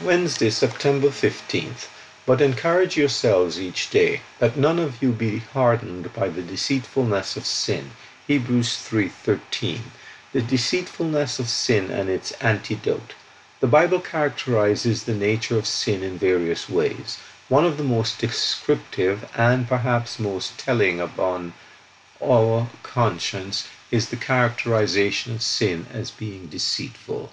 Wednesday, September 15th. But encourage yourselves each day, that none of you be hardened by the deceitfulness of sin. Hebrews 3:13. The deceitfulness of sin and its antidote. The Bible characterizes the nature of sin in various ways. One of the most descriptive and perhaps most telling upon our conscience is the characterization of sin as being deceitful.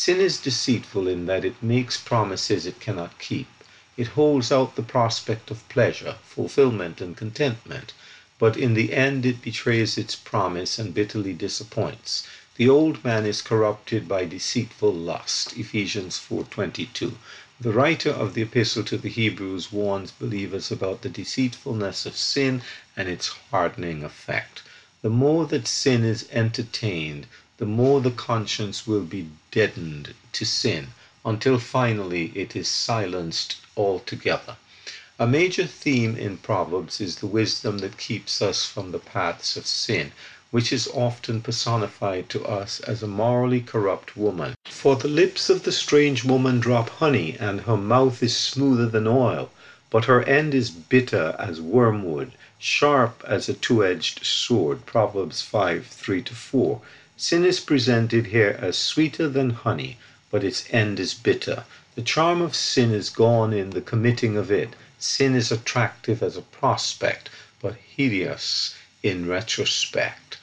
Sin is deceitful in that it makes promises it cannot keep. It holds out the prospect of pleasure, fulfillment, and contentment, but in the end it betrays its promise and bitterly disappoints. The old man is corrupted by deceitful lust. Ephesians 4:22. The writer of the epistle to the Hebrews warns believers about the deceitfulness of sin and its hardening effect. The more that sin is entertained, the more the conscience will be deadened to sin, until finally it is silenced altogether. A major theme in Proverbs is the wisdom that keeps us from the paths of sin which is often personified to us as a morally corrupt woman. For the lips of the strange woman drop honey, and her mouth is smoother than oil, but her end is bitter as wormwood, sharp as a two edged sword. Proverbs 5 3 to 4. Sin is presented here as sweeter than honey, but its end is bitter. The charm of sin is gone in the committing of it. Sin is attractive as a prospect, but hideous in retrospect.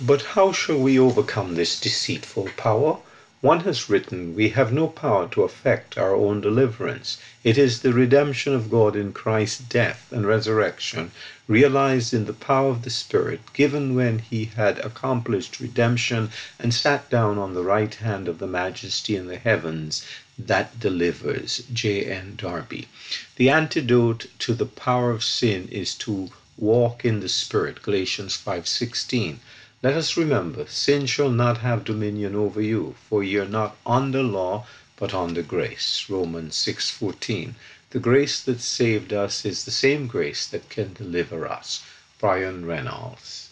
But how shall we overcome this deceitful power? One has written, We have no power to effect our own deliverance. It is the redemption of God in Christ's death and resurrection, realized in the power of the Spirit, given when he had accomplished redemption and sat down on the right hand of the majesty in the heavens, that delivers. J. N. Darby. The antidote to the power of sin is to walk in the Spirit. Galatians 5:16. Let us remember, sin shall not have dominion over you, for ye are not under law, but under grace. Romans 6:14. The grace that saved us is the same grace that can deliver us. Bryan Reynolds.